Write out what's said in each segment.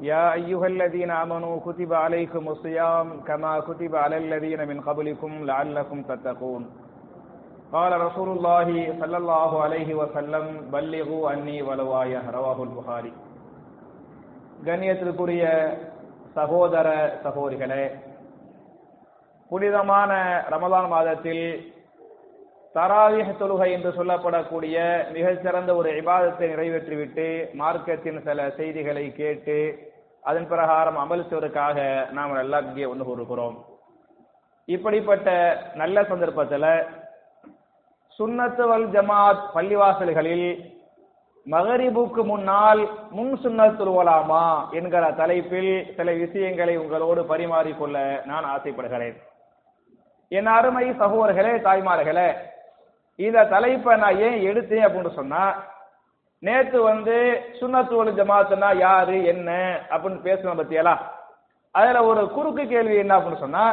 يا أيها الذين آمنوا كتب عليكم الصيام كما كتب على الذين من قبلكم لعلكم تتقون قال رسول الله صلى الله عليه وسلم بلغوا أني ولو آية رواه البخاري கண்ணியத்திற்குரிய சகோதர சகோதரிகளே புனிதமான ரமதான் மாதத்தில் தராவிஹ் தொழுகை என்று சொல்லப்படக்கூடிய மிகச்சிறந்த ஒரு இபாதத்தை நிறைவேற்றிவிட்டு மார்க்கத்தின் சில செய்திகளை கேட்டு அதன் பிரகாரம் அமல் செய்வதற்காக நாம் எல்லாம் இங்கே ஒன்று கூறுகிறோம். இப்படிப்பட்ட நல்ல சந்தர்ப்பத்தில் சுன்னத்துவல் ஜமாத் பள்ளிவாசல்களில் மகரிபுக்கு முன்னால் முன் சுன்னல் துருவலாமா என்கிற தலைப்பில் சில விஷயங்களை உங்களோடு பரிமாறிக்கொள்ள நான் ஆசைப்படுகிறேன். என் அருமை சகோதரர்களே தாய்மார்களே இந்த தலைப்பை நான் ஏன் எடுத்தேன் அப்படின்னு சொன்னா நேத்து வந்து சுண்ணத்துவல் ஜமாத்துனா யாரு என்ன அப்படின்னு பேசணும் பத்தியலா? அதுல ஒரு குறுக்கு கேள்வி என்ன அப்படின்னு சொன்னா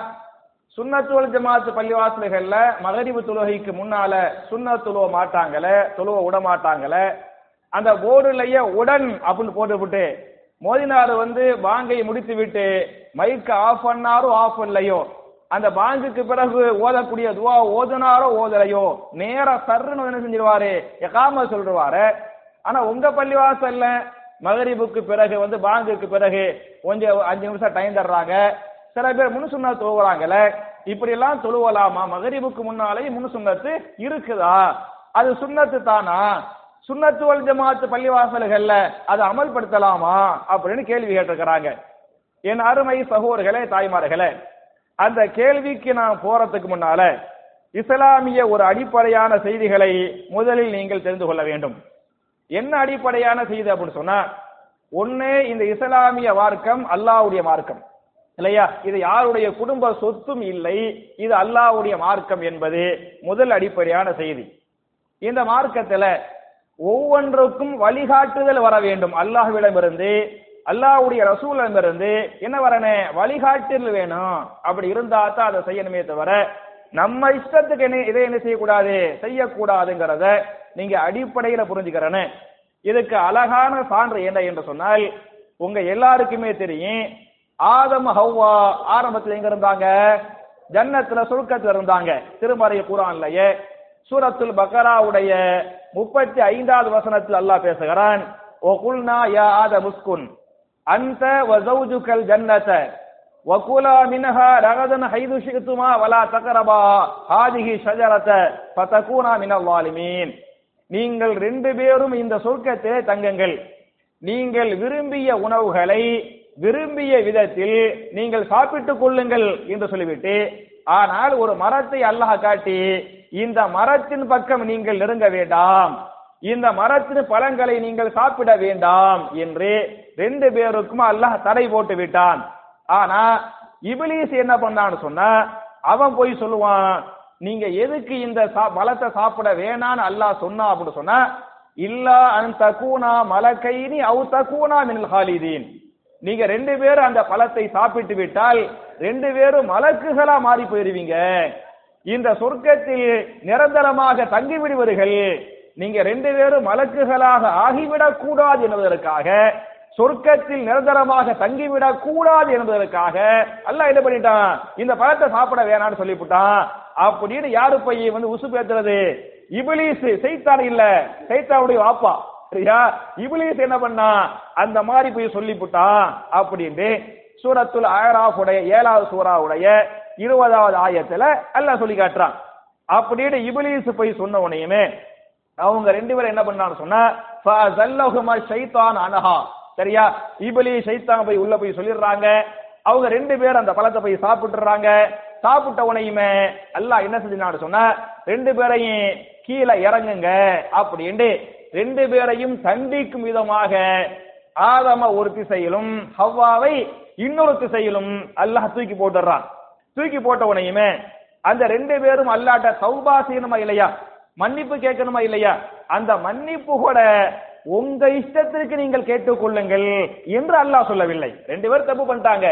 சுண்ணத்துவல் ஜமாத்து பள்ளிவாசல்கள்ல மகரிபு தொழுகைக்கு முன்னால சுண்ண தொழுவ மாட்டாங்கல தொழுவ விட மாட்டாங்கல அந்த போர்டுலயே உடன் அப்படின்னு போட்டுவிட்டு மோதினார் வந்து வாங்கை முடித்து விட்டு மைக்கு ஆஃப் பண்ணாரோ ஆஃப் இல்லையோ அந்த பாங்குக்கு பிறகு ஓதக்கூடிய துவா ஓதுனாரோ ஓதலையோ நேர சர்ன்னு என்ன செஞ்சிருவாரு? எகாம சொல்றாரு ஆனா உங்க பள்ளிவாசல்ல மகரிபுக்கு பிறகு வந்து பாங்குக்கு பிறகு கொஞ்சம் அஞ்சு நிமிஷம் டைம் தர்றாங்க. சில பேர் முன்னு சுண்ணா தொழுவுறாங்கல்ல. இப்படி எல்லாம் தொழுவலாமா? மகரிபுக்கு முன்னாலே முன்னு சுண்ணத்து இருக்குதா? அது சுண்ணத்து தானா? சுண்ணத்து வல் ஜமாத்து பள்ளிவாசல்கள்ல அதை அமல்படுத்தலாமா? அப்படின்னு கேள்வி கேட்டிருக்கிறாங்க. என் அருமை சகோதரர்களே தாய்மார்களே அந்த கேள்விக்கு நான் போறதுக்கு முன்னால இஸ்லாமிய ஒரு அடிப்படையான செய்திகளை முதலில் நீங்கள் தெரிந்து கொள்ள வேண்டும். என்ன அடிப்படையான செய்தி அப்படின்னு சொன்னா ஒண்ணு இந்த இஸ்லாமிய மார்க்கம் அல்லாவுடைய மார்க்கம். இல்லையா? இது யாருடைய குடும்ப சொத்தும் இல்லை இது அல்லாவுடைய மார்க்கம் என்பது முதல் அடிப்படையான செய்தி. இந்த மார்க்கத்துல ஒவ்வொன்றுக்கும் வழிகாட்டுதல் வர வேண்டும். அல்லாஹ்விடமிருந்து அல்லாவுடைய ரசூலிடமிருந்து என்ன வரணும் வழிகாட்டில் வேணும். அப்படி இருந்தா தான் அதை செய்யணுமே தவிர நம்ம இஷ்டத்துக்கு என்ன இதை என்ன செய்யக்கூடாது? செய்யக்கூடாதுங்கிறத நீங்க அடிப்படையில புரிஞ்சுக்கிறேன்னு இதுக்கு அழகான சான்று என்ன என்று சொன்னால் உங்க எல்லாருக்குமே தெரியும் ஆதம் ஹவ்வா ஆரம்பத்துல எங்க இருந்தாங்க? ஜன்னத்துல சுருக்கத்துல இருந்தாங்க. திருமறை குரான்லயே சூரத்துல் பக்கராவுடைய முப்பத்தி ஐந்தாவது வசனத்தில் அல்லாஹ் பேசுகிறான் ஓ குல்னா யா ஆத முஸ்குன் அந்த வசௌஜுக்கல் ஜன்னத வகுலா மினஹா ரகதன் ஹைது ஷிக்துமா வலா தகரபா ஹாதிஹி ஷஜரத ஃபதகூனா மினல் வாலிமீன் நீங்கள் ரெண்டு பேரும் இந்த சொர்க்கத்திலே தங்குங்கள். நீங்கள் விரும்பிய உணவுகளை விரும்பிய விதத்தில் நீங்கள் சாப்பிட்டுக் கொள்ளுங்கள் என்று சொல்லிவிட்டு ஆனால் ஒரு மரத்தை அல்லாஹ் காட்டி இந்த மரத்தின் பக்கம் நீங்கள் நெருங்க வேண்டாம். இந்த மரத்தின் பழங்களை நீங்கள் சாப்பிட வேண்டாம் என்று ரெண்டு பேருக்கும் அல்லாஹ் தடை போட்டு விட்டான். ஆனா இபிலிஸ் என்ன பண்ணான்னு சொன்னா அவன் போய் சொல்லுவான் நீங்க எதுக்கு இந்த பழத்தை சாப்பிட வேணான்னு அல்லாஹ் சொன்னா? அப்படின்னு சொன்னா இல்லா அன் தக்கூனா மலக்கைனி அவு தக்கூனா மினல் ஹாலிதீன். நீங்க ரெண்டு பேரும் அந்த பழத்தை சாப்பிட்டு விட்டால் ரெண்டு பேரும் மலக்குகளா மாறி போயிருவீங்க. இந்த சொர்க்கத்தில் நிரந்தரமாக தங்கிவிடுவீர்கள். நீங்க ரெண்டு பேரும் மலக்குகளாக ஆகிவிடக் கூடாது என்பதற்காக சொர்க்கத்தில் நிரந்தரமாக தங்கிவிடக் கூடாது என்பதற்காக அல்ல என்ன பண்ணிட்டான்? இந்த பழத்தை சாப்பிட வேணாம்னு சொல்லிவிட்டான். அப்படின்னு யாரு பையன் வந்து உசு பேத்துறது இபிலிஸ் செய்தான் இல்ல. செய்தாவுடைய வாப்பா. சரியா? இபிலிஸ் என்ன பண்ணா அந்த மாதிரி போய் சொல்லிவிட்டான் அப்படின்னு சூரத்துல் ஆயராஃப் உடைய ஏழாவது சூறாவுடைய இருபதாவது ஆயத்துல அல்ல சொல்லி காட்டுறான். அப்படின்னு இபிலிஸ் போய் சொன்ன உனையுமே அவங்க ரெண்டு பேரும் என்ன பண்ணான்னு சொன்னா ஃபஅஸல்லஹுமா ஷைத்தான் அனஹா. சரியா? இபலி ஷைத்தான் போய் உள்ள போய் சொல்லிடுறாங்க. அவங்க ரெண்டு பேரும் அந்த பழத்தை போய் சாப்பிட்டுறாங்க சாப்பிட்ட உனையுமே அல்லாஹ் என்ன செஞ்சான்னு சொன்னா ரெண்டு பேரையும் கீழே இறங்குங்க. அப்படின்ட்டு ரெண்டு பேரையும் தண்டிக்கும் விதமாக ஆதம ஒரு திசையிலும் ஹவ்வாவை இன்னொரு திசையிலும் அல்லாஹ் தூக்கி போட்டுறான் தூக்கி போட்ட உனையுமே அந்த ரெண்டு பேரும் அல்லாட்ட சௌபாசீனமா இல்லையா? மன்னிப்பு கேட்கணுமா இல்லையா? அந்த மன்னிப்பு கூட உங்க இஷ்டத்திற்கு நீங்கள் கேட்டுக்கொள்ளுங்கள் என்று அல்லாஹ் சொல்லவில்லை. ரெண்டு பேரும் தப்பு பண்ணிட்டாங்க.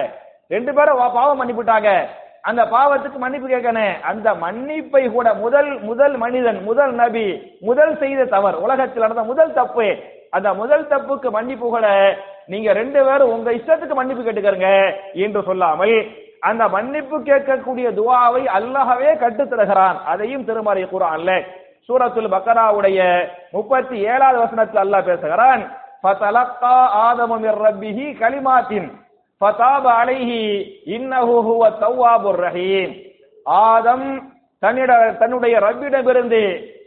ரெண்டு பேரும் வா- பாவம் மன்னிப்புட்டாங்க அந்த பாவத்துக்கு மன்னிப்பு கேட்கணும் அந்த மன்னிப்பை கூட முதல் முதல் மனிதன் முதல் நபி முதல் செய்த தவறு உலகத்தில் நடந்த முதல் தப்பு அந்த முதல் தப்புக்கு மன்னிப்பு கூட நீங்க ரெண்டு பேரும் உங்க இஷ்டத்துக்கு மன்னிப்பு கேட்டுக்கிறங்க என்று சொல்லாமல் அந்த மன்னிப்பு கேட்கக்கூடிய துவாவை அல்லாஹவே கட்டு தருகிறான் அதையும் திருமறை கூறான்ல சூரத்துல் பக்கராவுடைய முப்பத்தி ஏழாவது வசனத்தில் அல்லாஹ் பேசுகிறான் ஃபதலக்கா ஆதமு மிர் ரப்பிஹி கலிமாத்தின் ஃபதாப அலைஹி இன்னஹு ஹுவ தவ்வாபுர் ரஹீம். ஆதம் தன்னிட தன்னுடைய ரப்பிடமிருந்து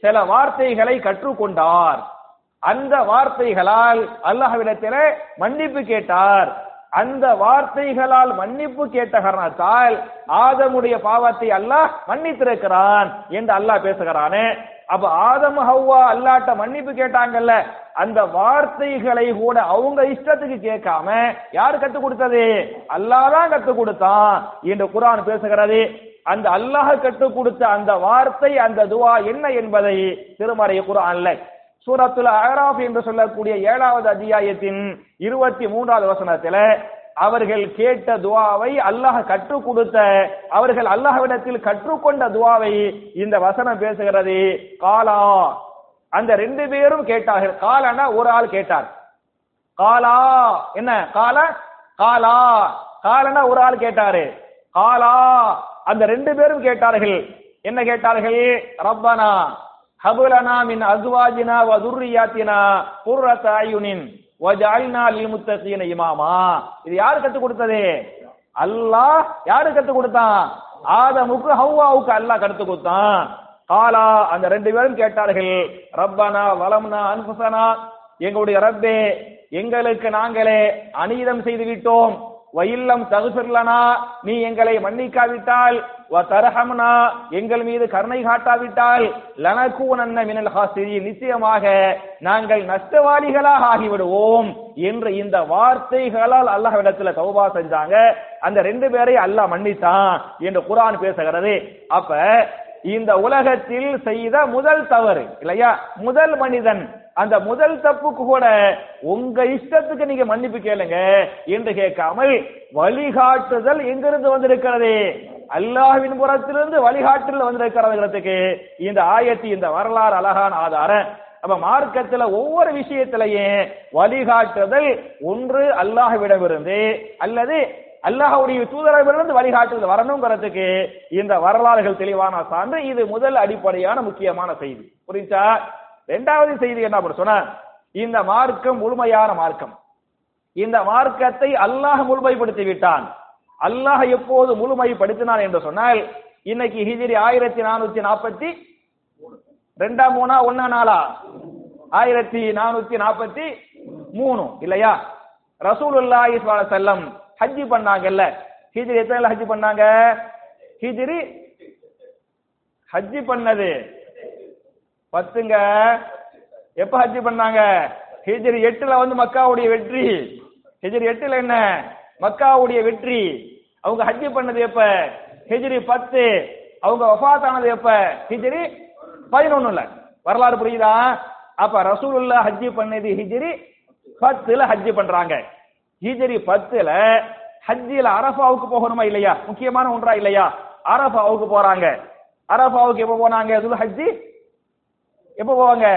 சில வார்த்தைகளை கற்றுக்கொண்டார். அந்த வார்த்தைகளால் அல்லாஹ்விடத்திலே மன்னிப்பு கேட்டார். அந்த வார்த்தைகளால் மன்னிப்பு கேட்ட காரணத்தால் ஆதமுடைய பாவத்தை அல்லாஹ் மன்னித்திருக்கிறான் என்று அல்லாஹ் பேசுகிறானே. அப்ப ஆதம் ஹவ்வா அல்லாட்ட மன்னிப்பு கேட்டாங்கல்ல அந்த வார்த்தைகளை கூட அவங்க இஷ்டத்துக்கு கேட்காம யார் கத்து கொடுத்தது? அல்லாஹ் தான் கத்து கொடுத்தான் என்று குரான் பேசுகிறது. அந்த அல்லாஹ் கத்து கொடுத்த அந்த வார்த்தை அந்த துவா என்ன என்பதை திருமறை குர்ஆன்ல சூரத்துல அகராஃப் என்று சொல்லக்கூடிய ஏழாவது அத்தியாயத்தின் இருபத்தி மூன்றாவது வசனத்துல அவர்கள் கேட்ட துவாவை அல்லாஹ் கற்றுக் கொடுத்த அவர்கள் அல்லாஹ்விடத்தில் கற்றுக்கொண்ட துவாவை இந்த வசனம் பேசுகிறது. காலா அந்த ரெண்டு பேரும் கேட்டார்கள். காலனா ஒரு ஆள் கேட்டார். காலா என்ன? கால காலா. காலனா ஒரு ஆள் கேட்டாரு. காலா அந்த ரெண்டு பேரும் கேட்டார்கள். என்ன கேட்டார்கள்? ரப்பனா ஹபுலனா மின் அசுவாஜினா வதுர்ரியாத்தினா துர்ரியாத்தினா ஆயுனின் வஜஅல்னா லில் முத்தகீன இமாமா. இது யார் கத்து கொடுத்தது? அல்லாஹ் யாரு கத்து கொடுத்தான்? ஆதமுக்கு ஹவ்வாவுக்கு அல்லாஹ் கத்து கொடுத்தான். காலா அந்த ரெண்டு பேரும் கேட்டார்கள் ரப்பனா வலம்னா அன்புசனா. எங்களுடைய ரப்பே எங்களுக்கு நாங்களே அநீதம் செய்து விட்டோம். வயில்லம் தகுசிர்லனா நீ எங்களை மன்னிக்காவிட்டால் வ தரஹம்னா எங்கள் மீது கருணை காட்டாவிட்டால் லனக்கூனன்ன மினல் ஹாசிரி நிச்சயமாக நாங்கள் நஷ்டவாளிகளாக ஆகிவிடுவோம் என்று இந்த வார்த்தைகளால் அல்லாஹ்விடத்துல தௌபா செஞ்சாங்க. அந்த ரெண்டு பேரை அல்லாஹ் மன்னித்தான் என்று குரான் பேசுகிறது. அப்ப இந்த உலகத்தில் செய்த முதல் தவறு இல்லையா? முதல் மனிதன். அந்த முதல் தப்புக்கு கூட உங்க இஷ்டத்துக்கு நீங்க மன்னிப்பு கேளுங்க என்று கேட்காமல் வழிகாட்டுதல் எங்கிருந்து வந்திருக்கிறது? அல்லாஹ்வின் புறத்திலிருந்து வழிகாட்டுதல் வந்திருக்கிறதுங்கிறதுக்கு இந்த ஆயத்தி இந்த வரலாறு அழகான ஆதாரம். அப்ப மார்க்கத்துல ஒவ்வொரு விஷயத்திலையும் வழிகாட்டுதல் ஒன்று அல்லாஹ்விடமிருந்து அல்லது அல்லாஹுடைய தூதரவிலிருந்து வழிகாட்டுதல் வரணுங்கிறதுக்கு இந்த வரலாறுகள் தெளிவான சான்று இது முதல் அடிப்படையான முக்கியமான செய்தி. புரிஞ்சா? இரண்டாவது செய்தி என்ன அப்படி இந்த மார்க்கம் முழுமையான மார்க்கம். இந்த மார்க்கத்தை அல்லாஹ் முழுமைப்படுத்தி விட்டான். அல்லாஹ் எப்போது முழுமைப்படுத்தினான் என்று சொன்னால் இன்னைக்கு ஹிஜிரி ஆயிரத்தி நானூத்தி நாற்பத்தி ரெண்டாம் மூணா ஒன்னா நாளா? ஆயிரத்தி நானூத்தி நாற்பத்தி மூணு இல்லையா? ரசூலுல்லாஹி செல்லம் ஹஜ்ஜி பண்ணாங்கல்ல. ஹிஜ்ரி எத்தனை ஹஜ்ஜி பண்ணாங்க? ஹிஜ்ரி ஹஜ்ஜி பண்ணது. பத்துங்க. எப்ப ஹஜ்ஜி பண்ணாங்க? ஹிஜ்ரி எட்டுல வந்து மக்காவுடைய வெற்றி. ஹிஜ்ரி எட்டுல என்ன? மக்காவுடைய வெற்றி. அவங்க ஹஜ்ஜி பண்ணது எப்ப? ஹிஜ்ரி பத்து. அவங்க வஃபாத் ஆனது எப்ப? ஹிஜ்ரி பதினொன்னுல. வரலாறு புரியுதா? அப்ப ரசூலுல்லா ஹஜ்ஜி பண்ணது ஹிஜ்ரி பத்துல ஹஜ்ஜி பண்றாங்க. ஹிஜரி பத்துல ஹஜ்ஜில அரபாவுக்கு போகணுமா இல்லையா? முக்கியமான ஒன்றா இல்லையா? அரபாவுக்கு போறாங்க. அரபாவுக்கு எப்ப போனாங்க? துல் ஹஜ்ஜி எப்ப போவாங்க?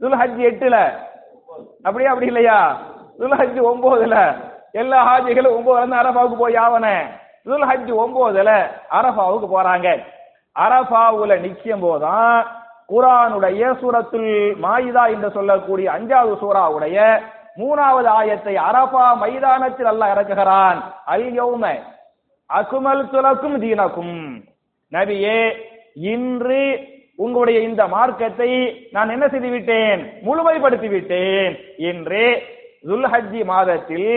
துல் ஹஜ்ஜி எட்டுல. அப்படியே அப்படி இல்லையா? துல் ஹஜ்ஜி ஒன்பதுல எல்லா ஹாஜிகளும் ஒன்பதுல இருந்து அரபாவுக்கு போய் ஆவன துல் ஹஜ்ஜி ஒன்பதுல அரபாவுக்கு போறாங்க. அரபாவுல நிச்சயம் போதான் குரானுடைய சூரத்துல் மாயிதா என்று சொல்லக்கூடிய அஞ்சாவது சூறாவுடைய மூணாவது ஆயத்தை அரபா மைதானத்தில் அல்லாஹ் இறக்குகிறான். அல் யௌம அகுமல் துலக்கும் தீனக்கும். நபியே இன்று உங்களுடைய இந்த மார்க்கத்தை நான் என்ன செய்து விட்டேன் முழுமைப்படுத்தி விட்டேன் என்று துல்ஹஜ்ஜி மாதத்தில்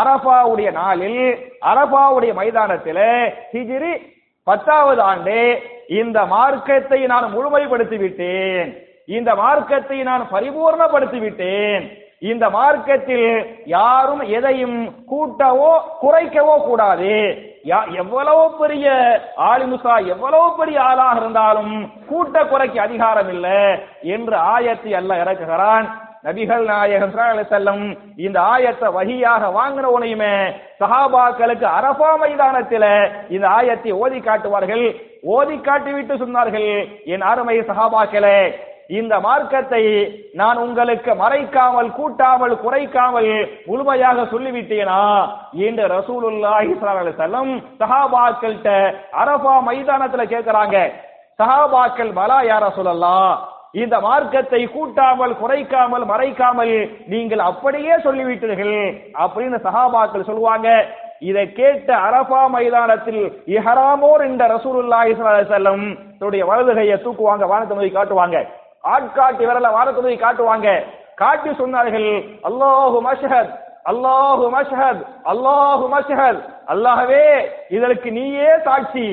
அரபாவுடைய நாளில் அரபாவுடைய மைதானத்தில் ஹிஜிரி பத்தாவது ஆண்டு இந்த மார்க்கத்தை நான் முழுமைப்படுத்தி விட்டேன் இந்த மார்க்கத்தை நான் பரிபூர்ணப்படுத்தி விட்டேன் இந்த மார்க்கத்தில் யாரும் எதையும் கூட்டவோ குறைக்கவோ கூடாது. யா- எவ்வளவு பெரிய ஆலிமுசா எவ்வளவு பெரிய ஆளாக இருந்தாலும் கூட்ட குறைக்க அதிகாரம் இல்லை என்று ஆயத்தை அல்ல இறக்குகிறான். நபிகள் நாயகம் செல்லம் இந்த ஆயத்தை வகியாக வாங்கின உனையுமே சஹாபாக்களுக்கு அரபா மைதானத்தில இந்த ஆயத்தை ஓதி காட்டுவார்கள். ஓதி காட்டிவிட்டு சொன்னார்கள் என் அருமை சஹாபாக்களே இந்த மார்க்கத்தை நான் உங்களுக்கு மறைக்காமல் கூட்டாமல் குறைக்காமல் முழுமையாக சொல்லிவிட்டேனா? என்று ரசூலுல்லாஹி ஸல்லல்லாஹு சஹாபாக்கள்கிட்ட அரபா மைதானத்துல கேட்கிறாங்க சஹாபாக்கள் பலா யார சொல்லலாம் இந்த மார்க்கத்தை கூட்டாமல் குறைக்காமல் மறைக்காமல் நீங்கள் அப்படியே சொல்லிவிட்டீர்கள். அப்படின்னு சஹாபாக்கள் சொல்லுவாங்க. இதை கேட்ட அரபா மைதானத்தில் இஹராமோர் என்ற ரசூலுல்லாஹி ஸல்லல்லாஹு அலைஹி வஸல்லம் தன்னுடைய தூக்குவாங்க வானத்தை நோக்கி காட்டுவாங்க. ஆட்காட்டி விரல வானத்தை காட்டுவாங்க. காட்டி சொன்னார்கள் அல்லாஹு மஷஹத் அல்லாஹு மஷ்ஹத் அல்லாஹு மஷ்ஹத் அல்லாஹவே இதற்கு நீயே சாட்சி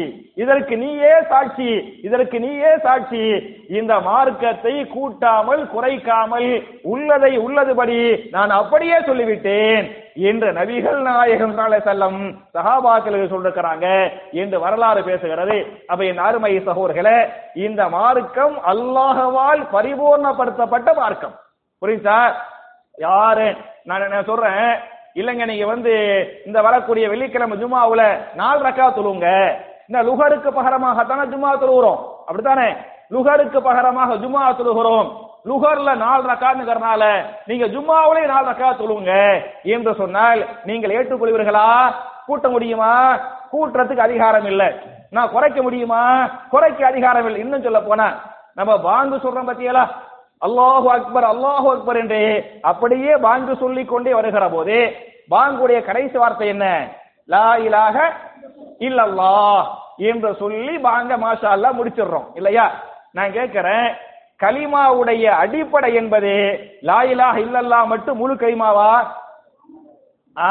இதற்கு நீயே சாட்சி இதற்கு நீயே சாட்சி. இந்த மார்க்கத்தை கூட்டாமல் குறைக்காமல் உள்ளதை உள்ளதுபடி நான் அப்படியே சொல்லிவிட்டேன் என்று நபிகள் நாயகம் நாளை செல்லம் வஸல்லம் சொல்லிருக்கிறாங்க என்று வரலாறு பேசுகிறது. அப்ப என் அருமை சகோதரர்களே இந்த மார்க்கம் அல்லாஹவால் பரிபூர்ணப்படுத்தப்பட்ட மார்க்கம். புரியுதா? யாரு? நான் என்ன சொல்றேன்? இல்லைங்க நீங்க வந்து இந்த வரக்கூடிய வெள்ளிக்கிழமை ஜுமாவுல நாலு ரக்கா தொழுவுங்க இந்த லுகருக்கு பகரமாக தானே ஜுமா தொழுகிறோம் அப்படித்தானே? லுகருக்கு பகரமாக ஜுமா தொழுகிறோம் லுகர்ல நாலு ரக்காத்துங்கிறனால நீங்க ஜும்மாவிலே நாலு ரக்கா தொழுவுங்க என்று சொன்னால் நீங்கள் ஏற்றுக்கொள்வீர்களா? கூட்ட முடியுமா? கூட்டுறதுக்கு அதிகாரம் இல்லை. நான் குறைக்க முடியுமா? குறைக்க அதிகாரம் இல்லை. இன்னும் சொல்ல போனா நம்ம பாங்கு சொல்றோம் பத்தியலா அல்லாஹு அக்பர் அல்லாஹு அக்பர் என்று அப்படியே பாங்கு சொல்லிக் கொண்டே வருகிற போது பாங்குடைய கடைசி வார்த்தை என்ன? லா இலாக இல்லல்லா என்று சொல்லி பாங்க மாஷா முடிச்சிடுறோம். இல்லையா? நான் கேட்கிறேன் கலிமாவுடைய அடிப்படை என்பது லா இலாக இல்லல்லா மட்டும் முழு கலிமாவா? ஆ,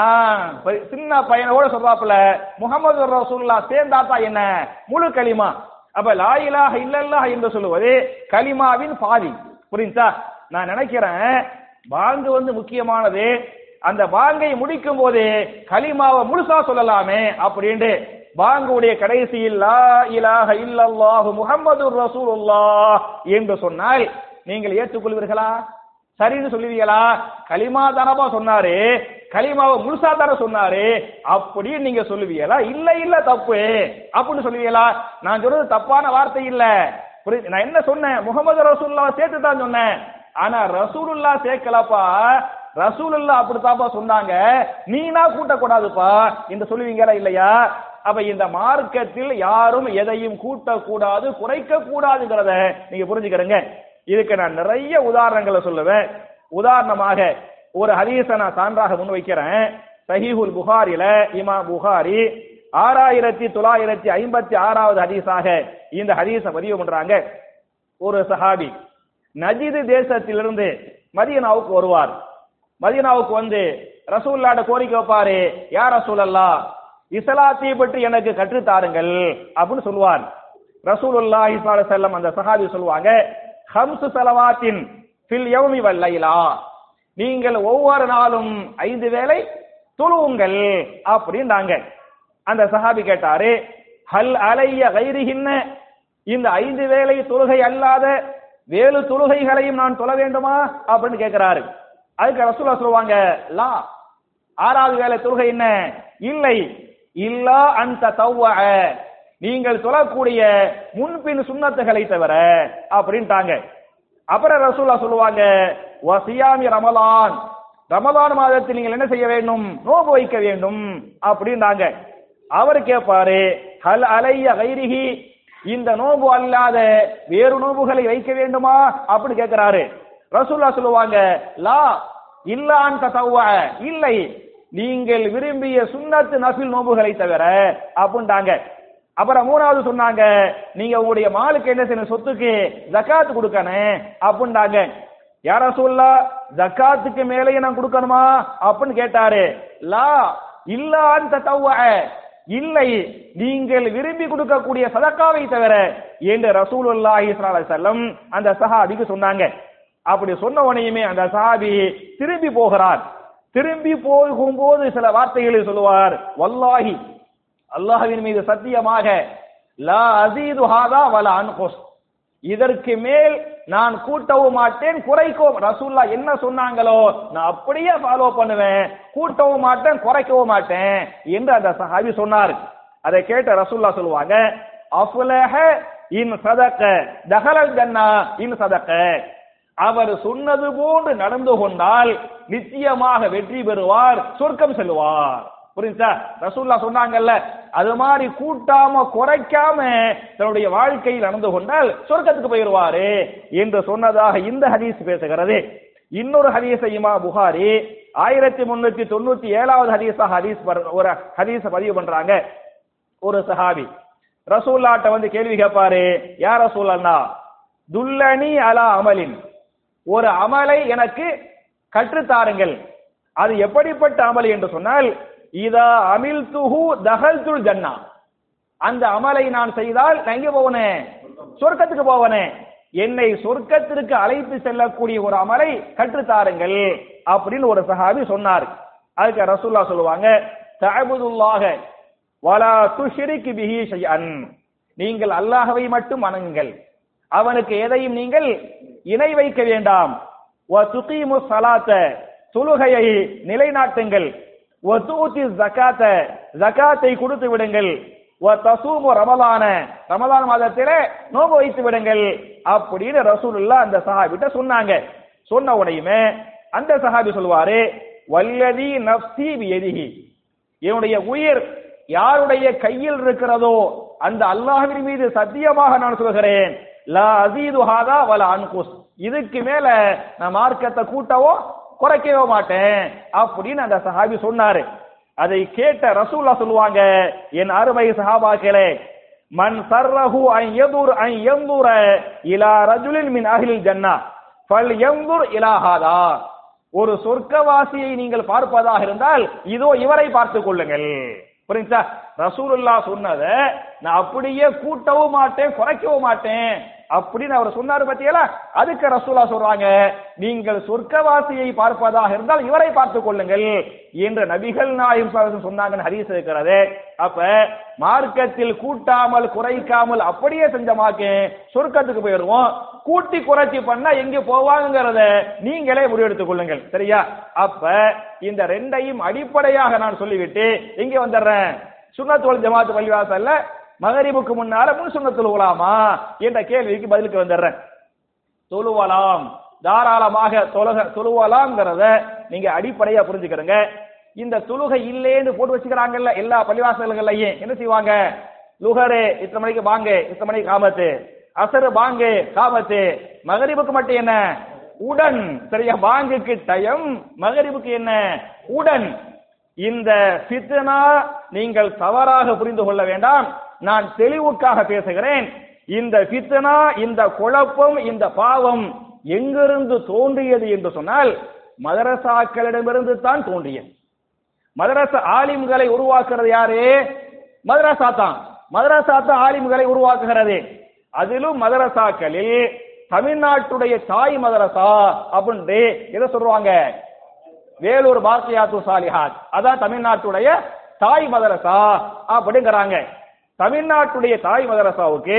சின்ன பையனோட சொல்றாப்புல முகமது ரசூல்லா சேர்ந்தாத்தா என்ன? முழு கலிமா. அப்ப லா இலாஹ இல்லல்லாஹ் என்று சொல்லுவது கலிமாவின் பாதி. புரியுதா நான் நினைக்கிறேன் பாங்கு வந்து முக்கியமானது அந்த பாங்கை முடிக்கும் போது கலிமாவை முழுசா சொல்லலாமே அப்படின்ட்டு பாங்குடைய கடைசியில் லா இலாஹ இல்லல்லாஹு முஹம்மது ரசூலுல்லாஹ் என்று சொன்னால் நீங்கள் ஏற்றுக்கொள்வீர்களா? சரின்னு சொல்லுவீங்களா? கலிமா தானப்பா சொன்னாரு கலிமாவை முழுசா தானே சொன்னாரு அப்படின்னு நீங்க சொல்லுவீங்களா? இல்ல இல்ல தப்பு அப்படின்னு சொல்லுவீங்களா? நான் சொல்றது தப்பான வார்த்தை இல்ல. புரியுது? நான் என்ன சொன்னேன்? முகமது ரசூல்லா சேர்த்து தான் சொன்னேன். ஆனா ரசூலுல்லா சேர்க்கலப்பா. ரசூலுல்லா அப்படித்தாப்பா சொன்னாங்க. நீனா கூட்டக்கூடாதுப்பா. இந்த சொல்லுவீங்களா இல்லையா? அப்ப இந்த மார்க்கத்தில் யாரும் எதையும் கூட்டக்கூடாது குறைக்க கூடாதுங்கிறத நீங்க புரிஞ்சுக்கிறங்க. இதுக்கு நான் நிறைய உதாரணங்களை சொல்லுவேன். உதாரணமாக ஒரு ஹதீஸை நான் சான்றாக முன்வைக்கிறேன். சஹீஹுல் புகாரில இமா புகாரி ஆறாயிரத்தி தொள்ளாயிரத்தி ஐம்பத்தி ஆறாவது ஹதீஸாக இந்த ஹதீஸை பதிவு பண்றாங்க. ஒரு சஹாபி நஜீது தேசத்திலிருந்து மதியனாவுக்கு வருவார். மதியனாவுக்கு வந்து ரசூல்லாட கோரிக்கை வைப்பாரு யார் ரசூலல்லா இஸ்லாத்தை பற்றி எனக்கு கற்றுத் தாருங்கள் அப்படின்னு சொல்லுவார். ரசூலுல்லா ஸல்லல்லாஹு செல்லம் அந்த சஹாபி சொல்லுவாங்க ஹம்சு ஸலவாத்தின் ஃபில் யௌமி வல்லைலா நீங்கள் ஒவ்வொரு நாளும் ஐந்து வேளை தொழுவுங்கள் அப்படின்னாங்க அந்த சஹாபி கேட்டாரு ஹல் அலைய கைரிகின்ன இந்த ஐந்து வேளை தொழுகை அல்லாத வேலு தொழுகைகளையும் நான் தொழ வேண்டுமா? அப்படின்னு கேட்கிறாரு அதுக்கு ரசூலா சொல்லுவாங்க லா ஆறாவது வேளை தொழுகை என்ன? இல்லை இல்லா அந்த தவ்வ நீங்கள் தொழக்கூடிய முன்பின் சுண்ணத்துகளை தவிர அப்படின்ட்டாங்க. அப்புறம் ரசூலா சொல்லுவாங்க வசியாமி ரமலான் ரமலான் மாதத்தில் நீங்கள் என்ன செய்ய வேண்டும்? நோன்பு வைக்க வேண்டும் அப்படின்றாங்க. அவர் கேட்பாரு ஹல் அலைய கைரிஹி இந்த நோன்பு அல்லாத வேறு நோபுகளை வைக்க வேண்டுமா? அப்படின்னு கேட்கிறாரு. ரசூல்லா சொல்லுவாங்க லா இல்லான் தத்தவ்வ இல்லை. நீங்கள் விரும்பிய சுண்ணத்து நஃபில் நோம்புகளை தவிர அப்படின்ட்டாங்க. அப்புறம் மூணாவது சொன்னாங்க நீங்க உங்களுடைய மாலுக்கு என்ன செய்யணும்? சொத்துக்கு ஜக்காத்து கொடுக்கணும். அப்படின்ட்டாங்க. யார சொல்லா ஜக்காத்துக்கு மேலேயே நான் கொடுக்கணுமா? அப்படின்னு கேட்டாரு. லா இல்லான் தத்தவ இல்லை நீங்கள் விரும்பி கொடுக்கக்கூடிய சதக்காவை தவிர என்று ரசூல் அல்லாஹி செல்லம் அந்த சஹாபிக்கு சொன்னாங்க. அப்படி சொன்ன உடனேயுமே அந்த சஹாபி திரும்பி போகிறார். திரும்பி போகும்போது சில வார்த்தைகளை சொல்லுவார். வல்லாஹி அல்லாஹ்வின் மீது சத்தியமாக லா அசீது ஹாதா வல அன்குஸ் இதற்கு மேல் நான் கூட்டவும் மாட்டேன் குறைக்கவும். ரசூல்லா என்ன சொன்னாங்களோ நான் அப்படியே ஃபாலோ பண்ணுவேன். கூட்டவும் மாட்டேன் குறைக்கவும் மாட்டேன் என்று அந்த சஹாபி சொன்னார். அதை கேட்ட ரசூல்லா சொல்லுவாங்க அஃலஹ இன் சதக்க தஹலல் ஜன்னா இன் சதக்க அவர் சொன்னது போன்று நடந்து கொண்டால் நிச்சயமாக வெற்றி பெறுவார் சொர்க்கம் செல்வார். புரியுதா ரசூல்லா சொன்னாங்கல்ல அது மாதிரி கூட்டாம குறைக்காம தன்னுடைய வாழ்க்கையில் நடந்து கொண்டால் சொர்க்கத்துக்கு போயிடுவாரு என்று சொன்னதாக இந்த ஹதீஸ் பேசுகிறது. இன்னொரு ஹதீஸை இமா புகாரி ஆயிரத்தி முன்னூத்தி தொண்ணூத்தி ஏழாவது ஹதீஸா ஹதீஸ் ஒரு ஹதீஸ பதிவு பண்றாங்க. ஒரு சஹாபி ரசூல்லாட்ட வந்து கேள்வி கேட்பாரு யார் ரசூல்லா துல்லனி அலா அமலின் ஒரு அமலை எனக்கு கற்றுத்தாருங்கள் அது எப்படிப்பட்ட அமல்? என்று சொன்னால் இதா அமில் துஹு தகல் துல் ஜன்னா. அந்த அமலை நான் செய்தால் நான் எங்க போவனே சொர்க்கத்துக்கு போவனே. என்னை சொர்க்கத்திற்கு அழைத்து செல்லக்கூடிய ஒரு அமலை கற்றுத்தாருங்கள் அப்படின்னு ஒரு சஹாபி சொன்னார். அதுக்கு ரசூல்லா சொல்லுவாங்க தஅபுதுல்லாஹ வலா துஷ்ரிக் பிஹி ஷைஅன். நீங்கள் அல்லாஹவை மட்டும் வணங்குங்கள். அவனுக்கு எதையும் நீங்கள் இணை வைக்க வேண்டாம். வ துகீமு ஸலாத்த. தொழுகையை நிலைநாட்டுங்கள். வசூத்தி ஜக்காத்த ஜக்காத்தை ஜகாத்தை கொடுத்து விடுங்கள். தசூமு ரமலான ரமலான் மாதத்திலே நோம்பு வைத்து விடுங்கள் அப்படின்னு ரசூலுல்லா அந்த சஹாபிட்ட சொன்னாங்க. சொன்ன உடனேயுமே அந்த சஹாபி சொல்வாரு வல்லதி நப்சி எதிகி என்னுடைய உயிர் யாருடைய கையில் இருக்கிறதோ அந்த அல்லாஹ்வின் மீது சத்தியமாக நான் சொல்கிறேன். லா அசீது ஹாதா வல அன்குஸ் இதுக்கு மேல நான் மார்க்கத்தை கூட்டவோ குறைக்கவே மாட்டேன் அப்படின்னு அந்த சஹாபி சொன்னாரு. அதை கேட்ட ரசூல்லா சொல்லுவாங்க என் அருமை சஹாபாக்களே மன் சர்ரஹு அன் யதுர் அன் யந்துர இலா ரஜுலின் மின் அகிலில் ஜன்னா ஃபல் யந்துர் இலாஹாதா ஒரு சொர்க்கவாசியை நீங்கள் பார்ப்பதாக இருந்தால் இதோ இவரை பார்த்துக் கொள்ளுங்கள். புரிஞ்சா ரசூலுல்லா சொன்னத நான் அப்படியே கூட்டவும் மாட்டேன் குறைக்கவும் மாட்டேன். அப்படின்னு அவர் சொன்னாரு பத்தியலா அதுக்கு ரசூலா சொல்றாங்க நீங்கள் சொர்க்கவாசியை பார்ப்பதாக இருந்தால் இவரை பார்த்துக் கொள்ளுங்கள் என்று நபிகள் நாயும் சொன்னாங்கன்னு ஹரிஸ் இருக்கிறது. அப்ப மார்க்கத்தில் கூட்டாமல் குறைக்காமல் அப்படியே செஞ்சமாக்கு சொர்க்கத்துக்கு போயிடுவோம். கூட்டி குறைச்சி பண்ணா எங்க போவாங்கிறத நீங்களே முடிவெடுத்துக் கொள்ளுங்கள். சரியா? அப்ப இந்த ரெண்டையும் அடிப்படையாக நான் சொல்லிவிட்டு இங்க வந்துடுறேன். சுண்ணத்தோல் ஜமாத் பள்ளிவாசல்ல மகரிபுக்கு முன்னால முன் சுண்ணத்துல தொழுவலாமா என்ற கேள்விக்கு பதிலுக்கு வந்துடுறேன். தொழுவலாம். தாராளமாக தொழுக தொழுவலாம்ங்கிறத நீங்க அடிப்படையா புரிஞ்சுக்கிறங்க. இந்த தொழுகை இல்லேன்னு போட்டு வச்சுக்கிறாங்கல்ல எல்லா பள்ளிவாசல்கள்லயும். என்ன செய்வாங்க? லுகரு இத்தனை மணிக்கு வாங்க இத்தனை மணிக்கு காமத்து. அசரு வாங்க காமத்து. மகரிபுக்கு மட்டும் என்ன? உடன். சரியா வாங்குக்கு டயம் மகரிபுக்கு என்ன? உடன். இந்த சித்தனா நீங்கள் தவறாக புரிந்து கொள்ள வேண்டாம். நான் தெளிவுக்காக பேசுகிறேன். இந்த பித்தனா இந்த குழப்பம் இந்த பாவம் எங்கிருந்து தோன்றியது என்று சொன்னால் மதரசாக்களிடமிருந்து தான் தோன்றியது. மதரசா ஆலிம்களை உருவாக்குறது யாரு? மதரசா தான். மதரசா தான் ஆலிம்களை உருவாக்குகிறது. அதிலும் மதரசாக்களில் தமிழ்நாட்டுடைய தாய் மதரசா அப்படின்ட்டு எதை சொல்றாங்க வேலூர் பாரதியாத்து சாலிஹாத். அதான் தமிழ்நாட்டுடைய தாய் மதரசா அப்படிங்கிறாங்க. தமிழ்நாட்டுடைய தாய் மதரசாவுக்கு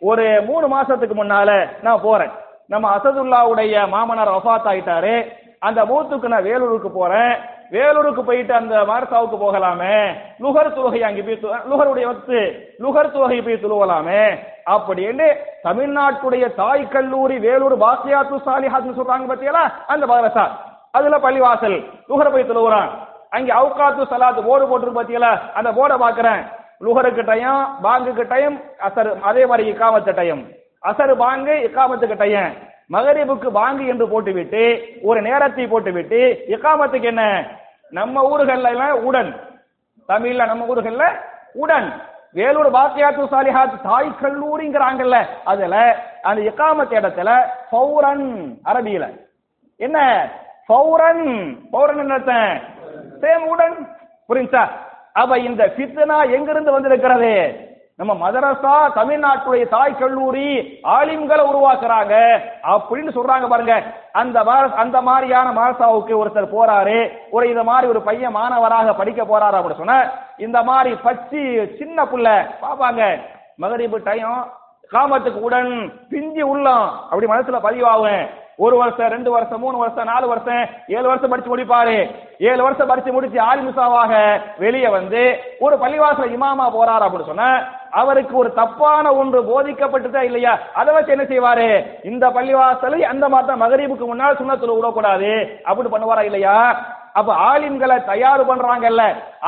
ஒரு மூணு மாசத்துக்கு முன்னால நான் போறேன். நம்ம அசதுல்லாவுடைய மாமனார் வஃபாத் ஆயிட்டாரு. அந்த மூத்துக்கு நான் வேலூருக்கு போறேன். வேலூருக்கு போயிட்டு அந்த மார்சாவுக்கு போகலாமே. லுகர் தொகை அங்கே போய் லுகருடைய வக்து லுகர் தொகை போய் துழுவலாமே. அப்படின்னு தமிழ்நாட்டுடைய தாய் கல்லூரி வேலூர் பாசியாத்து சாலிஹாத்னு சொல்றாங்க பத்தியலா அந்த மதரசா. அதுல பள்ளிவாசல். லுகர் போய் துழுவுறான். அங்க அவுகாத்து சலாத்து போர்டு போட்டுருக்கு பாத்தீங்களா? அந்த போர்டை பாக்குறேன் லுகருக்கு டயம் பாங்குக்கு டைம் அசர் அதே மாதிரி இக்காமத்து டைம் அசர் பாங்கு இக்காமத்துக்கு டைம் மகரிபுக்கு பாங்கு என்று போட்டுவிட்டு ஒரு நேரத்தை போட்டுவிட்டு இக்காமத்துக்கு என்ன? நம்ம ஊர்கள்ல எல்லாம் உடன். தமிழ்ல நம்ம ஊர்கள்ல உடன். வேலூர் பாத்தியாத்து சாலிஹாத் தாய் கல்லூரிங்கிறாங்கல்ல அதுல அந்த இக்காமத்து இடத்துல ஃபௌரன் அரபியில. என்ன? ஃபௌரன் பௌரன் என்ன சேம் உடன். புரிஞ்சா அப்ப இந்த ஃபித்னா எங்கிருந்து வந்திருக்கிறது? நம்ம மதரசா தமிழ்நாட்டுடைய தாய் கல்லூரி ஆலிம்களை உருவாக்குறாங்க அப்படின்னு சொல்றாங்க பாருங்க. அந்த அந்த மாதிரியான மதரசாவுக்கு ஒருத்தர் போறாரு. ஒரு இந்த மாதிரி ஒரு பையன் மாணவராக படிக்க போறாரு அப்படின்னு சொன்ன இந்த மாதிரி பச்சி சின்ன புள்ள பாப்பாங்க மகரிபு டைம் காமத்துக்கு உடன் பிஞ்சி உள்ளம். அப்படி மனசுல பதிவாகும். ஒரு வருஷம் ரெண்டு வருஷம் மூணு வருஷம் நாலு வருஷம் ஏழு வருஷம் படிச்சு முடிப்பாரு. ஏழு வருஷம் படிச்சு முடிச்சு ஆலிமுசாவாக வெளியே வந்து ஒரு பள்ளிவாசல இமாமா போறாரு அப்படின்னு சொன்னா அவருக்கு ஒரு தப்பான ஒன்று போதிக்கப்பட்டதா இல்லையா? அதை வச்சு என்ன செய்வாரு? இந்த பள்ளிவாசலை அந்த மாத்த மகரீபுக்கு முன்னால் சுண்ணத்துல விடக்கூடாது. அப்படின்னு பண்ணுவாரா இல்லையா? அப்ப ஆலிம்களை தயார் பண்றாங்கல்ல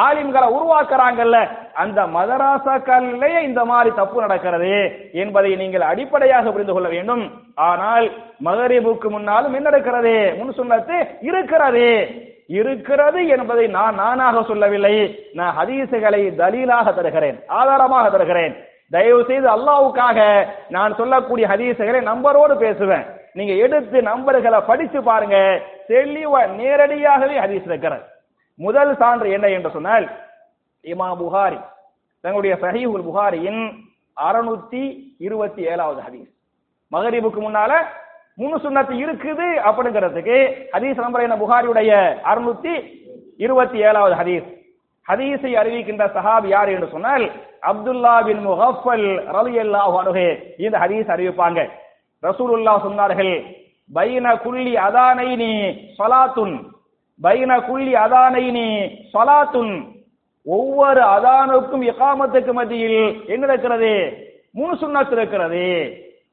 ஆலிம்களை உருவாக்குறாங்கல்ல அந்த மதராசாக்கள்லயே இந்த மாதிரி தப்பு நடக்கிறது என்பதை நீங்கள் அடிப்படையாக புரிந்து கொள்ள வேண்டும். ஆனால் மகரிபுக்கு முன்னாலும் என்ன நடக்கிறது? முன் சொன்னது இருக்கிறது. இருக்கிறது என்பதை நான் நானாக சொல்லவில்லை. நான் ஹதீசுகளை தலீலாக தருகிறேன் ஆதாரமாக தருகிறேன். தயவு செய்து அல்லாவுக்காக நான் சொல்லக்கூடிய ஹதீசுகளை நம்பரோடு பேசுவேன். நீங்க எடுத்து நம்பர்களை படிச்சு பாருங்க. தெளிவா நேரடியாகவே ஹதீஸ் இருக்கிறது முதல் சான்று என்ன என்று சொன்னால் இமா புகாரி தங்களுடைய சஹீஹுல் புகாரியின் அறுநூத்தி இருபத்தி ஏழாவது ஹதீஸ். மகரிபுக்கு முன்னால மூணு சுண்ணத்து இருக்குது அப்படிங்கிறதுக்கு ஹதீஸ் நம்பர் என்ன? புகாரியுடைய அறுநூத்தி இருபத்தி ஏழாவது ஹதீஸ். ஹதீஸை அறிவிக்கின்ற சஹாப் யார் என்று சொன்னால் அப்துல்லா பின் முகஃபல் ரலியல்லாஹு அன்ஹு. இந்த ஹதீஸ் அறிவிப்பாங்க. ரசூலுல்லா சொன்னார்கள் பைன குல்லி அதானைனி சலாத்துன் பைன குல்லி அதானைனி சலாத்துன். ஒவ்வொரு அதானுக்கும் இகாமத்துக்கு மத்தியில் என்ன இருக்கிறது முன் சுன்னத் இருக்கிறது.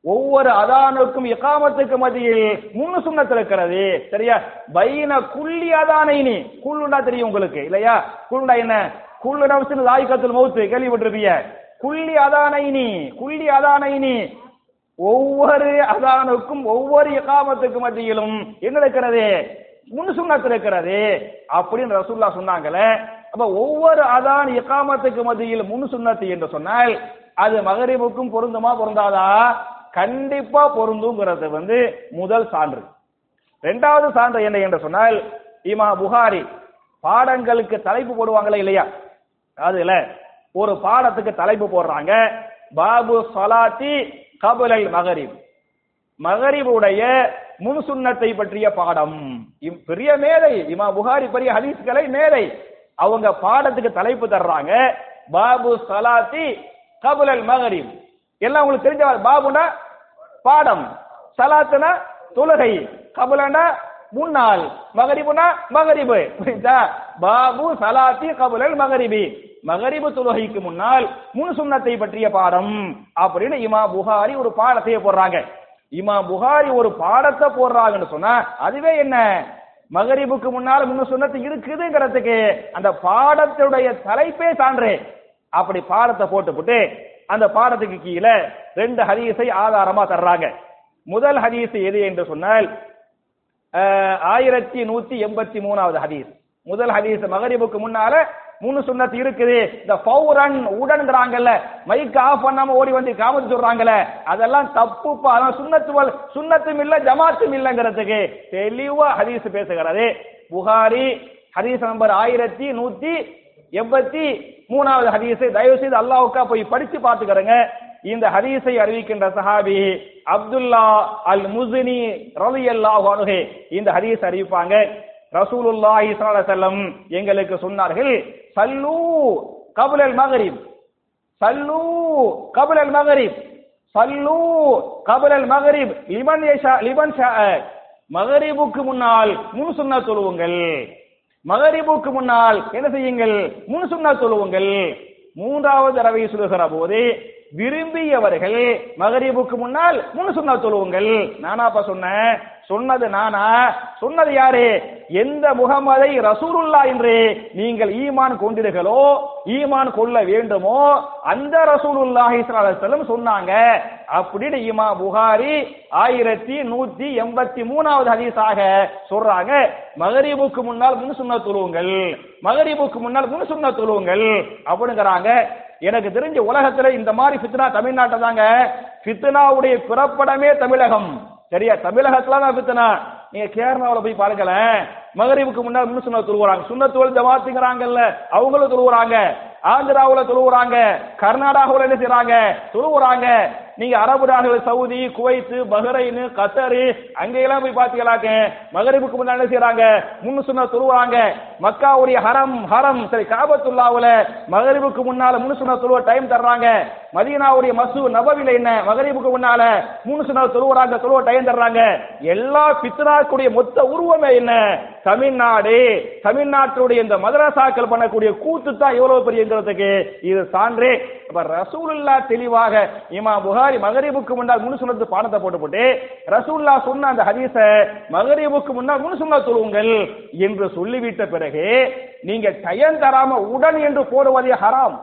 ஒவ்வொரு அதானுக்கும் இகாமத்துக்கு மத்தியில் மூணு சுன்னத் இருக்கிறது. சரியா? பைன குல்லி அதானைனி குள்ளுண்டா தெரியும் உங்களுக்கு இல்லையா? குள்ளுண்டா என்ன? குள்ளு நவசின் லாய்கத்துல் மௌத்து கேள்விப்பட்டிருப்பீங்க? குள்ளி அதானை நீ குள்ளி அதானை நீ ஒவ்வொரு அதானுக்கும் ஒவ்வொரு இகாமத்துக்கு மத்தியிலும் என்ன இருக்கிறது? முன்னு சுண்ணத்து இருக்கிறது. அப்படின்னு ரசூல்லா சொன்னாங்களே. அப்ப ஒவ்வொரு அதான் இகாமத்துக்கு மத்தியில் முன்னு சுண்ணத்து என்று சொன்னால் அது மகரிபுக்கும் பொருந்துமா பொருந்தாதா? கண்டிப்பா பொருந்துங்கிறது வந்து முதல் சான்று. இரண்டாவது சான்று என்ன என்று சொன்னால் இமா புகாரி பாடங்களுக்கு தலைப்பு போடுவாங்களே இல்லையா? அதுல ஒரு பாடத்துக்கு தலைப்பு போடுறாங்க பாபு சலாத்தி கபுலல் மகரிப். மகரிபுடைய முன்சுன்னத்தை பற்றிய பாடம். இம் பெரிய மேதை இமா புகாரி பெரிய ஹதீஸ்களை மேதை. அவங்க பாடத்துக்கு தலைப்பு தர்றாங்க பாபு சலாத்தி கபுலல் மகரிப். எல்லாம் உங்களுக்கு தெரிஞ்ச பாபுனா பாடம். சலாத்துனா தொழுகை. கபுலனா முன்னாள். மகரிபுனா மகரிபு. புரியுதா? பாபு சலாத்தி கபுலல் மகரிபி. மகரிபு தொழுகைக்கு முன்னால் முன் சுண்ணத்தை பற்றிய பாடம். அப்படின்னு இமா புகாரி ஒரு பாடத்தையே போடுறாங்க. இமா புகாரி ஒரு பாடத்தை போடுறாங்கன்னு சொன்னா அதுவே என்ன? மகரிபுக்கு முன்னால் முன்னு சுன்னத்து இருக்குதுங்கிறதுக்கு அந்த பாடத்துடைய தலைப்பே சான்று. அப்படி பாடத்தை போட்டுப்புட்டு அந்த பாடத்துக்கு கீழே ரெண்டு ஹதீஸை ஆதாரமா தர்றாங்க. முதல் ஹதீஸ் எது என்று சொன்னால் ஆயிரத்தி நூத்தி எண்பத்தி மூணாவது ஹதீஸ். முதல் ஹதீஸ் மகரிபுக்கு முன்னால மூணு சுன்னத்து இருக்குது. இந்த ஃபௌரன் உடன்றாங்கல்ல மைக் ஆஃப் பண்ணாம ஓடி வந்து காமத்து சொல்றாங்கல்ல அதெல்லாம் தப்புப்பா. அதான் சுன்னத்து சுண்ணத்தும் சுன்னத்தும் இல்ல ஜமாத்தும் இல்லைங்கிறதுக்கு தெளிவா ஹதீஸ் பேசுகிறது புகாரி ஹதீஸ் நம்பர் ஆயிரத்தி நூத்தி எண்பத்தி மூணாவது ஹதீஸை தயவு செய்து அல்லாவுக்கா போய் படிச்சு பார்த்துக்கிறங்க. இந்த ஹதீஸை அறிவிக்கின்ற சஹாபி அப்துல்லா அல் முஸ்னி ரலியல்லாஹு அன்ஹு இந்த ஹதீஸ் அறிவிப்பாங்க. ரசூலுல்லாஹி ஸல்லல்லாஹு எங்களுக்கு சொன்னார்கள் சல்லு கபுலல் மகரிப் சல்லு கபுலல் மகரிப் சல்லு கபுலல் மகரிப் லிமன் லிபன் லிமன் ஷா மகரிபுக்கு முன்னால் முன் சொன்ன தொழுவுங்கள். மகரிபுக்கு முன்னால் என்ன செய்யுங்கள்? முன் சொன்னால் தொழுவுங்கள் மூன்றாவது தடவை சொல்லுகிற போது விரும்பியவர்கள் மகரீபுக்கு முன்னால் முன் சுன்னா தொழுவுங்கள் நானாப்பா சொன்னேன் சொன்னது நானா? சொன்னது யாரு? எந்த முகமதை ரசூருல்லா என்று நீங்கள் ஈமான் கொண்டீர்களோ ஈமான் கொள்ள வேண்டுமோ அந்த ரசூலுல்லாஹி ஸல்லல்லாஹு சொன்னாங்க. அப்படின்னு இமா புகாரி ஆயிரத்தி நூத்தி எண்பத்தி மூணாவது ஹதீஸாக சொல்றாங்க. மகரீபுக்கு முன்னால் முன் சுண்ண தொழுவுங்கள் மகரீபுக்கு முன்னால் முன் சுண்ண தொழுவுங்கள் அப்படிங்கிறாங்க. எனக்கு தெரிஞ்ச உலகத்துல இந்த மாதிரி ஃபித்னா தமிழ்நாட்டை தாங்க. ஃபித்னாவுடைய பிறப்படமே தமிழகம். சரியா? தமிழகத்துல தான் ஃபித்னா நீங்க கேரளாவில் போய் பாருங்களேன். மகரிபுக்கு முன்னால் முன்னு சுண்ண தொழுவுறாங்க. சுண்ணத்துவல் ஜமாத்துங்கிறாங்கல்ல அவங்களும் துருவுறாங்க ஆந்திராவுல துருவுறாங்க கர்நாடகாவுல என்ன செய்யறாங்க துருவுறாங்க நீங்க அரபு நாடுகள் சவுதி குவைத்து பஹ்ரைனு கத்தரு அங்கெல்லாம் போய் பாத்தீங்களாக்க மகரிபுக்கு முன்னாடி என்ன செய்றாங்க? முன்னு சொன்ன துருவாங்க மக்காவுடைய ஹரம் ஹரம் சரி காபத்துல்லாவுல மகரிபுக்கு முன்னால முன்னு சொன்ன துருவ டைம் தர்றாங்க. மதீனாவுடைய மசூ நபவில என்ன? மகரீபுக்கு முன்னால மூணு சொன்ன தொழுவுறாங்க தொழுவ டயந்துடுறாங்க தர்றாங்க. எல்லா பித்னாக்குடைய மொத்த உருவமே என்ன? தமிழ்நாடு. தமிழ்நாட்டுடைய இந்த மதரசாக்கள் பண்ணக்கூடிய கூத்து தான் எவ்வளவு பெரியங்கிறதுக்கு? இது சான்றே. அப்ப ரசூலுல்லா தெளிவாக இமா புகாரி மகரீபுக்கு முன்னால் மூணு சொன்னது பாடத்தை போட்டு போட்டு ரசூல்லா சொன்ன அந்த ஹதீஸ மகரீபுக்கு முன்னால் மூணு சொன்ன தொழுவுங்கள் என்று சொல்லிவிட்ட பிறகு நீங்க டயம் தராம உடன் என்று போடுவதே ஹராம்.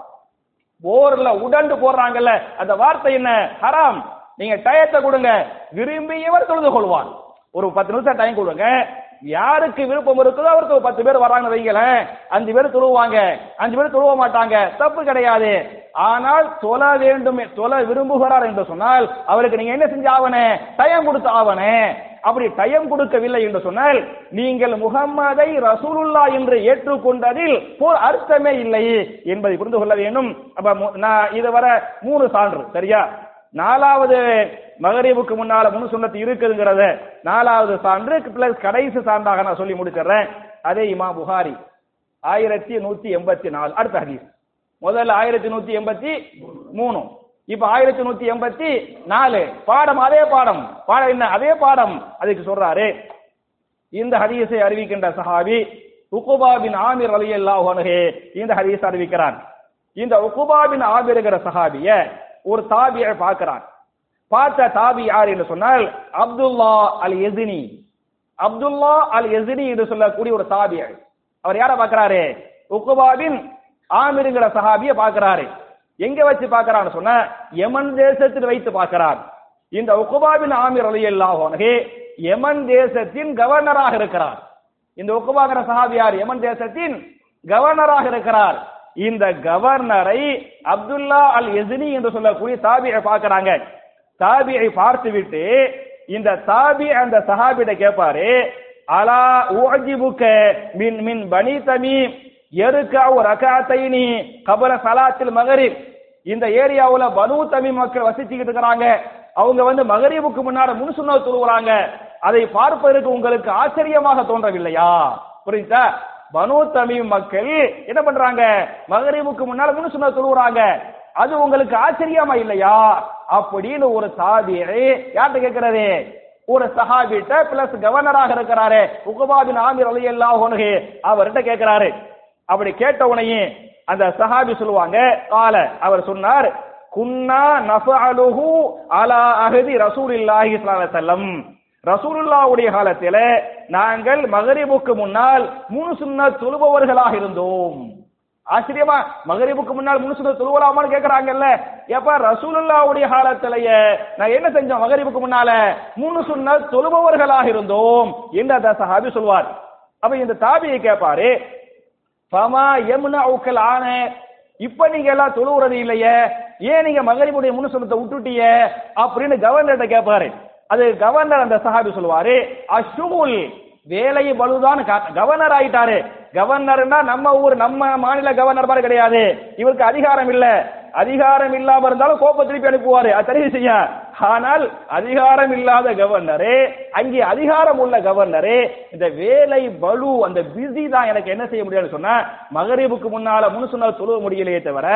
போர்ல உடண்டு போடுறாங்கல்ல அந்த வார்த்தை என்ன? ஹராம். நீங்க டயத்தை கொடுங்க. விரும்பியவர் தொழுது கொள்வார். ஒரு பத்து நிமிஷம் டைம் கொடுங்க. யாருக்கு விருப்பம் இருக்குதோ அவருக்கு ஒரு பத்து பேர் வராங்கன்னு வைங்களேன். அஞ்சு பேர் தொழுவாங்க. அஞ்சு பேர் தொழுவ மாட்டாங்க. தப்பு கிடையாது. ஆனால் தொழ வேண்டும் தொழ விரும்புகிறார் என்று சொன்னால் அவருக்கு நீங்க என்ன செஞ்சு ஆவனே டயம் கொடுத்து ஆவனே. அப்படி டயம் கொடுக்கவில்லை என்று சொன்னால் நீங்கள் முகம்மதை ரசூலுல்லா என்று ஏற்றுக்கொண்டதில் போர் அர்த்தமே இல்லை என்பதை புரிந்து கொள்ள வேண்டும். அப்ப மு- நான் இதுவரை மூணு சான்று சரியா? நாலாவது மகரீபுக்கு முன்னால முன் சொன்னது இருக்குதுங்கிறத நாலாவது சான்று பிளஸ் கடைசி சான்றாக நான் சொல்லி முடிச்சிடுறேன். அதே இமா புகாரி. ஆயிரத்தி நூத்தி எண்பத்தி நாலு. அடுத்த ஹதீஸ். முதல்ல ஆயிரத்தி நூத்தி எண்பத்தி மூணு. இப்ப ஆயிரத்தி நூத்தி எண்பத்தி நாலு. பாடம் அதே பாடம். பாடம் என்ன? அதே பாடம். அதுக்கு சொல்றாரு. இந்த ஹதீஸை அறிவிக்கின்ற சஹாபி உகுபா பின் ஆமிர் அலி அல்லாஹே இந்த ஹதீஸ் அறிவிக்கிறான். இந்த உகுபா பின் ஆமிர்ங்கிற சஹாபிய ஒரு தாபியை பார்க்கிறான். பார்த்த தாபி யார் என்று சொன்னால் அப்துல்லா அல் எசினி அப்துல்லா அல் எசினி என்று சொல்லக்கூடிய ஒரு தாபியை. அவர் யார பார்க்கிறாரு? உகுபாபின் ஆமிருங்கிற சஹாபிய பார்க்கிறாரு. எங்க வச்சு பார்க்கறான்னு சொன்ன யமன் தேசத்தில் வைத்து பார்க்கிறான். இந்த உகுபாபின் ஆமிர் அலி அல்லாஹே யமன் தேசத்தின் கவர்னராக இருக்கிறார். இந்த உக்குபாகர சஹாபியார் யமன் தேசத்தின் கவர்னராக இருக்கிறார். இந்த கவர்னரை அப்துல்லா அல் எசினி என்று சொல்லக்கூடிய தாபியை பார்க்கிறாங்க. தாபியை பார்த்து விட்டு இந்த தாபி அந்த சஹாபிட்ட கேட்பாரு அலா உஅஜிபுக்க மின் மின் பனி தமீம் எருக்கா ஒரு ரகாத்தைனி கபல சலாத்தில் மகரிப். இந்த ஏரியாவுல பனு தமிழ் மக்கள் வசிச்சுக்கிட்டு இருக்கிறாங்க. அவங்க வந்து மகரீபுக்கு முன்னாடி முன் தொழுகிறாங்க அதை பார்ப்பதற்கு உங்களுக்கு ஆச்சரியமாக தோன்றவில்லையா? புரியுதா? பனு தமிழ் மக்கள் என்ன பண்றாங்க? மகரீபுக்கு முன்னால முன் தொழுகிறாங்க அது உங்களுக்கு ஆச்சரியமா இல்லையா? அப்படின்னு ஒரு சாதியை யார்கிட்ட கேட்கிறது ஒரு சஹாபிட்ட பிளஸ் கவர்னராக இருக்கிறாரு. உகபாபின் ஆமிர் அலி அல்லாஹ் அவர்கிட்ட கேட்கிறாரு. அப்படி கேட்ட உடனே அந்த சஹாபி சொல்லுவாங்க கால. அவர் சொன்னார் குன்னா நஃபஅலுஹு அலா அஹதி ரசூலில்லாஹி ஸல்லல்லாஹு அலைஹி வஸல்லம். ரசூலுல்லாஹ்வுடைய காலத்தில நாங்கள் மகரிபுக்கு முன்னால் மூணு சுன்னத் தொழுபவர்களாக இருந்தோம். ஆச்சரியமா? மகரிபுக்கு முன்னால் மூணு சுன்னத் தொழுவலாமான்னு கேக்குறாங்கல்ல. எப்ப ரசூலுல்லாஹ்வுடைய காலத்திலேயே நான் என்ன செஞ்சோம்? மகரிபுக்கு முன்னால மூணு சுன்னத் தொழுபவர்களாக இருந்தோம். என்று அந்த சஹாபி சொல்வார். அப்ப இந்த தாபியை கேட்பாரு பமா ஃபமா யம்னஉக்கல் ஆன. இப்ப நீங்க எல்லாம் தொழுவுறது இல்லையே. ஏன் நீங்க மகரிபுடைய முன்னு விட்டுட்டிய? அப்படின்னு கவர்னர்கிட்ட கேட்பாரு அது கவர்னர் அந்த சஹாபி சொல்லுவாரு அஷுமுல் வேலையை பலுதான் கவர்னர் ஆயிட்டாரு. கவர்னர்னா நம்ம ஊர் நம்ம மாநில கவர்னர் மாதிரி கிடையாது. இவருக்கு அதிகாரம் இல்ல. அதிகாரம் இல்லாம இருந்தாலும் கோப்ப திருப்பி அனுப்புவாரு. அது தெரிவு செய்ய. ஆனால் அதிகாரம் இல்லாத கவர்னரு அங்கே அதிகாரம் உள்ள கவர்னரு இந்த வேலை பலு அந்த பிஸி தான் எனக்கு என்ன செய்ய முடியாதுன்னு சொன்னா மகரிபுக்கு முன்னால முன்னு சொன்னால் தொழுவ முடியலையே தவிர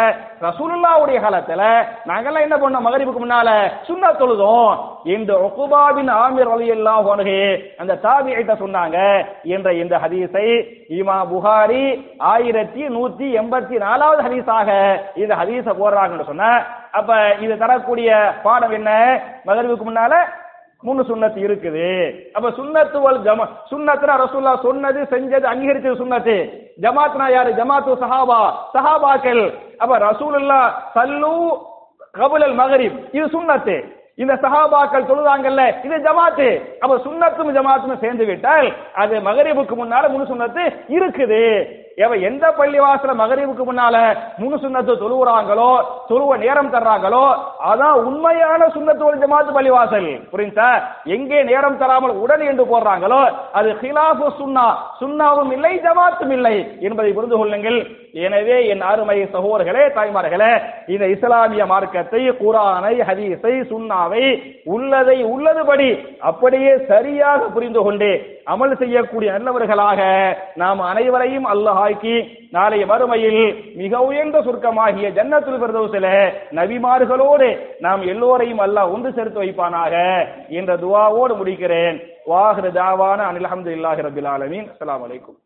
ரசூலுல்லாவுடைய காலத்துல நாங்கெல்லாம் என்ன பண்ணோம் மகரிபுக்கு முன்னால? சுண்ணா தொழுதோம். இந்த ஒகுபாவின் ஆமிர் அலி எல்லாம் அந்த தாபியிட்ட சொன்னாங்க என்ற இந்த ஹதீஸை இமா புகாரி ஆயிரத்தி நூத்தி எண்பத்தி நாலாவது ஹதீஸாக இந்த ஹதீஸை போடுறாங்கன்னு சொன்ன அப்ப இது தரக்கூடிய பாடம் என்ன? மகரிபுக்கு முன்னால மூணு சுண்ணத்து இருக்குது. அப்ப சுண்ணத்து வல் ஜமா சுண்ணத்துனா ரசூல்லா சொன்னது செஞ்சது அங்கீகரிச்சது சுண்ணத்து. ஜமாத்னா யாரு? ஜமாத்து சஹாபா சஹாபாக்கள். அப்ப ரசூலுல்லா சல்லு கபுலல் மகரிப் இது சுண்ணத்து. இந்த சஹாபாக்கள் தொழுதாங்கல்ல இது ஜமாத்து. அப்ப சுண்ணத்தும் ஜமாத்தும் சேர்ந்து விட்டால் அது மகரிபுக்கு முன்னால முழு சுண்ணத்து இருக்குது. எவ எந்த பள்ளிவாசல மகரிபுக்கு முன்னால மூணு சுண்ணத்து தொழுவுறாங்களோ தொழுவ நேரம் தர்றாங்களோ அதான் உண்மையான சுண்ணத்தோல் ஜமாத்து பள்ளிவாசல். புரியுதா எங்கே நேரம் தராமல் உடனே என்று போடுறாங்களோ அது ஹிலாஃபு சுன்னா சுண்ணாவும் இல்லை ஜமாத்தும் இல்லை என்பதை புரிந்து கொள்ளுங்கள். எனவே என் அருமை சகோதரர்களே தாய்மார்களே இந்த இஸ்லாமிய மார்க்கத்தை குரானை ஹதீஸை சுண்ணாவை உள்ளதை உள்ளதுபடி அப்படியே சரியாக புரிந்து கொண்டு அமல் செய்யக்கூடிய நல்லவர்களாக நாம் அனைவரையும் அல்லாஹ் ஆக்கி நாளைய மறுமையில் மிக உயர்ந்த சுருக்கமாகிய ஜன்னத்துல் பிரதோசில நபிமார்களோடு நாம் எல்லோரையும் அல்லாஹ் ஒன்று சேர்த்து வைப்பானாக என்ற துவாவோடு முடிக்கிறேன். வாஹிர தாவான அனில் அஹமதுல்லாஹி ரபில் ஆலமீன். அஸ்ஸலாமு வலைக்கும்